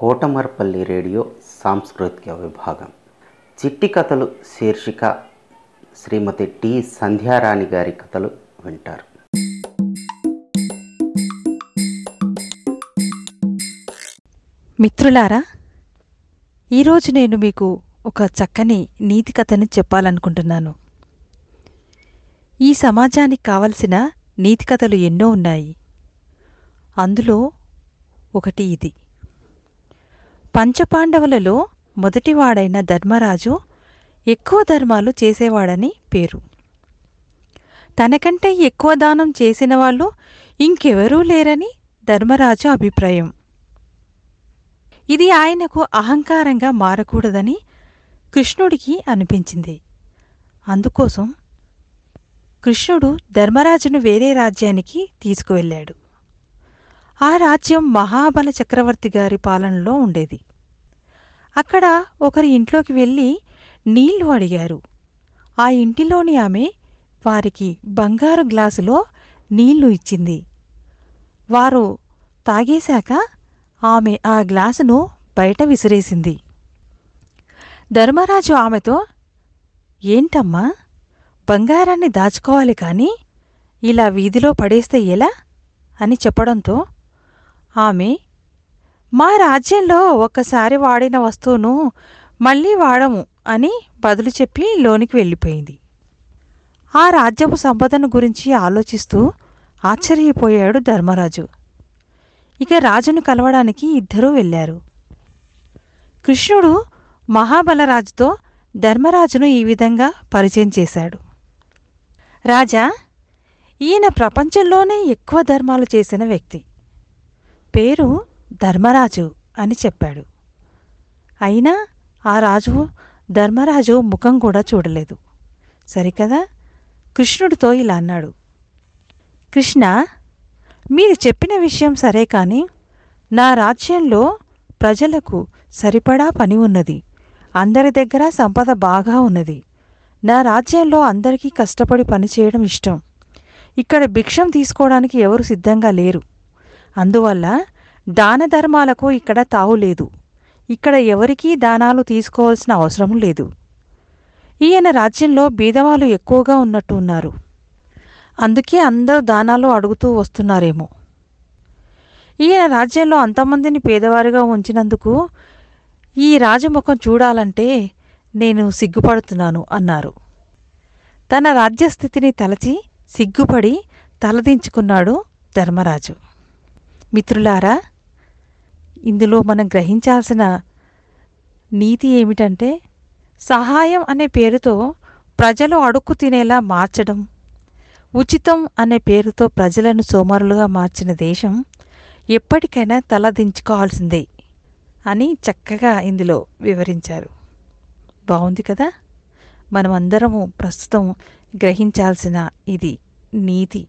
Kotamarpalli radio సాంస్కృతిక విభాగం. చిట్టి కథలు శీర్షిక శ్రీమతి టి సంధ్యారాణి గారి కథలు వింటారు. మిత్రులారా ఈరోజు నేను మీకు ఒక చక్కని నీతి కథని చెప్పాలనుకుంటున్నాను. ఈ సమాజానికి కావలసిన నీతి కథలు ఎన్నో ఉన్నాయి. అందులో ఒకటి ఇది. పంచపాండవులలో మొదటివాడైన ధర్మరాజు ఎక్కువ ధర్మాలు చేసేవాడని పేరు. తనకంటే ఎక్కువ దానం చేసిన వాళ్ళు ఇంకెవరూ లేరని ధర్మరాజు అభిప్రాయం. ఇది ఆయనకు అహంకారంగా మారకూడదని కృష్ణుడికి అనిపించింది. అందుకోసం కృష్ణుడు ధర్మరాజును వేరే రాజ్యానికి తీసుకువెళ్ళాడు. ఆ రాజ్యం మహాబల చక్రవర్తి గారి పాలనలో ఉండేది. అక్కడ ఒకరి ఇంట్లోకి వెళ్ళి నీళ్ళు అడిగారు. ఆ ఇంటిలోని ఆమె వారికి బంగారు గ్లాసులో నీళ్ళు ఇచ్చింది. వారు తాగేశాక ఆమె ఆ గ్లాసును బయట విసిరేసింది. ధర్మరాజు ఆమెతో ఏంటమ్మా బంగారాన్ని దాచుకోవాలి కానీ ఇలా వీధిలో పడేస్తే ఎలా? అని చెప్పడంతో ఆమె మా రాజ్యంలో ఒక్కసారి వాడిన వస్తువును మళ్ళీ వాడము అని బదులు చెప్పి లోనికి వెళ్ళిపోయింది. ఆ రాజ్యపు సంపదను గురించి ఆలోచిస్తూ ఆశ్చర్యపోయాడు ధర్మరాజు. ఇక రాజును కలవడానికి ఇద్దరూ వెళ్ళారు. కృష్ణుడు మహాబలరాజుతో ధర్మరాజును ఈ విధంగా పరిచయం చేశాడు. రాజా ఈయన ప్రపంచంలోనే ఎక్కువ ధర్మాలు చేసిన వ్యక్తి. పేరు ధర్మరాజు అని చెప్పాడు. అయినా ఆ రాజు ధర్మరాజు ముఖం కూడా చూడలేదు. సరికదా? కృష్ణుడితో ఇలా అన్నాడు. కృష్ణ మీరు చెప్పిన విషయం సరే కానీ నా రాజ్యంలో ప్రజలకు సరిపడా పని ఉన్నది. అందరి దగ్గర సంపద బాగా ఉన్నది. నా రాజ్యంలో అందరికీ కష్టపడి పనిచేయడం ఇష్టం. ఇక్కడ భిక్షం తీసుకోవడానికి ఎవరు సిద్ధంగా లేరు. అందువల్ల దాన ధర్మాలకు ఇక్కడ తావు లేదు. ఇక్కడ ఎవరికీ దానాలు తీసుకోవాల్సిన అవసరం లేదు. ఈయన రాజ్యంలో బీదవాళ్ళు ఎక్కువగా ఉన్నట్టు ఉన్నారు. అందుకే అందరూ దానాలు అడుగుతూ వస్తున్నారేమో. ఈయన రాజ్యంలో అంతమందిని పేదవారిగా ఉంచినందుకు ఈ రాజముఖం చూడాలంటే నేను సిగ్గుపడుతున్నాను అన్నారు. తన రాజ్యస్థితిని తలచి సిగ్గుపడి తలదించుకున్నాడు ధర్మరాజు. మిత్రులారా ఇందులో మనం గ్రహించాల్సిన నీతి ఏమిటంటే సహాయం అనే పేరుతో ప్రజలు అడుక్కు తినేలా మార్చడం ఉచితం అనే పేరుతో ప్రజలను సోమరులుగా మార్చిన దేశం ఎప్పటికైనా తలదించుకోవాల్సిందే అని చక్కగా ఇందులో వివరించారు. బాగుంది కదా? మనమందరము ప్రస్తుతం గ్రహించాల్సిన ఇది నీతి.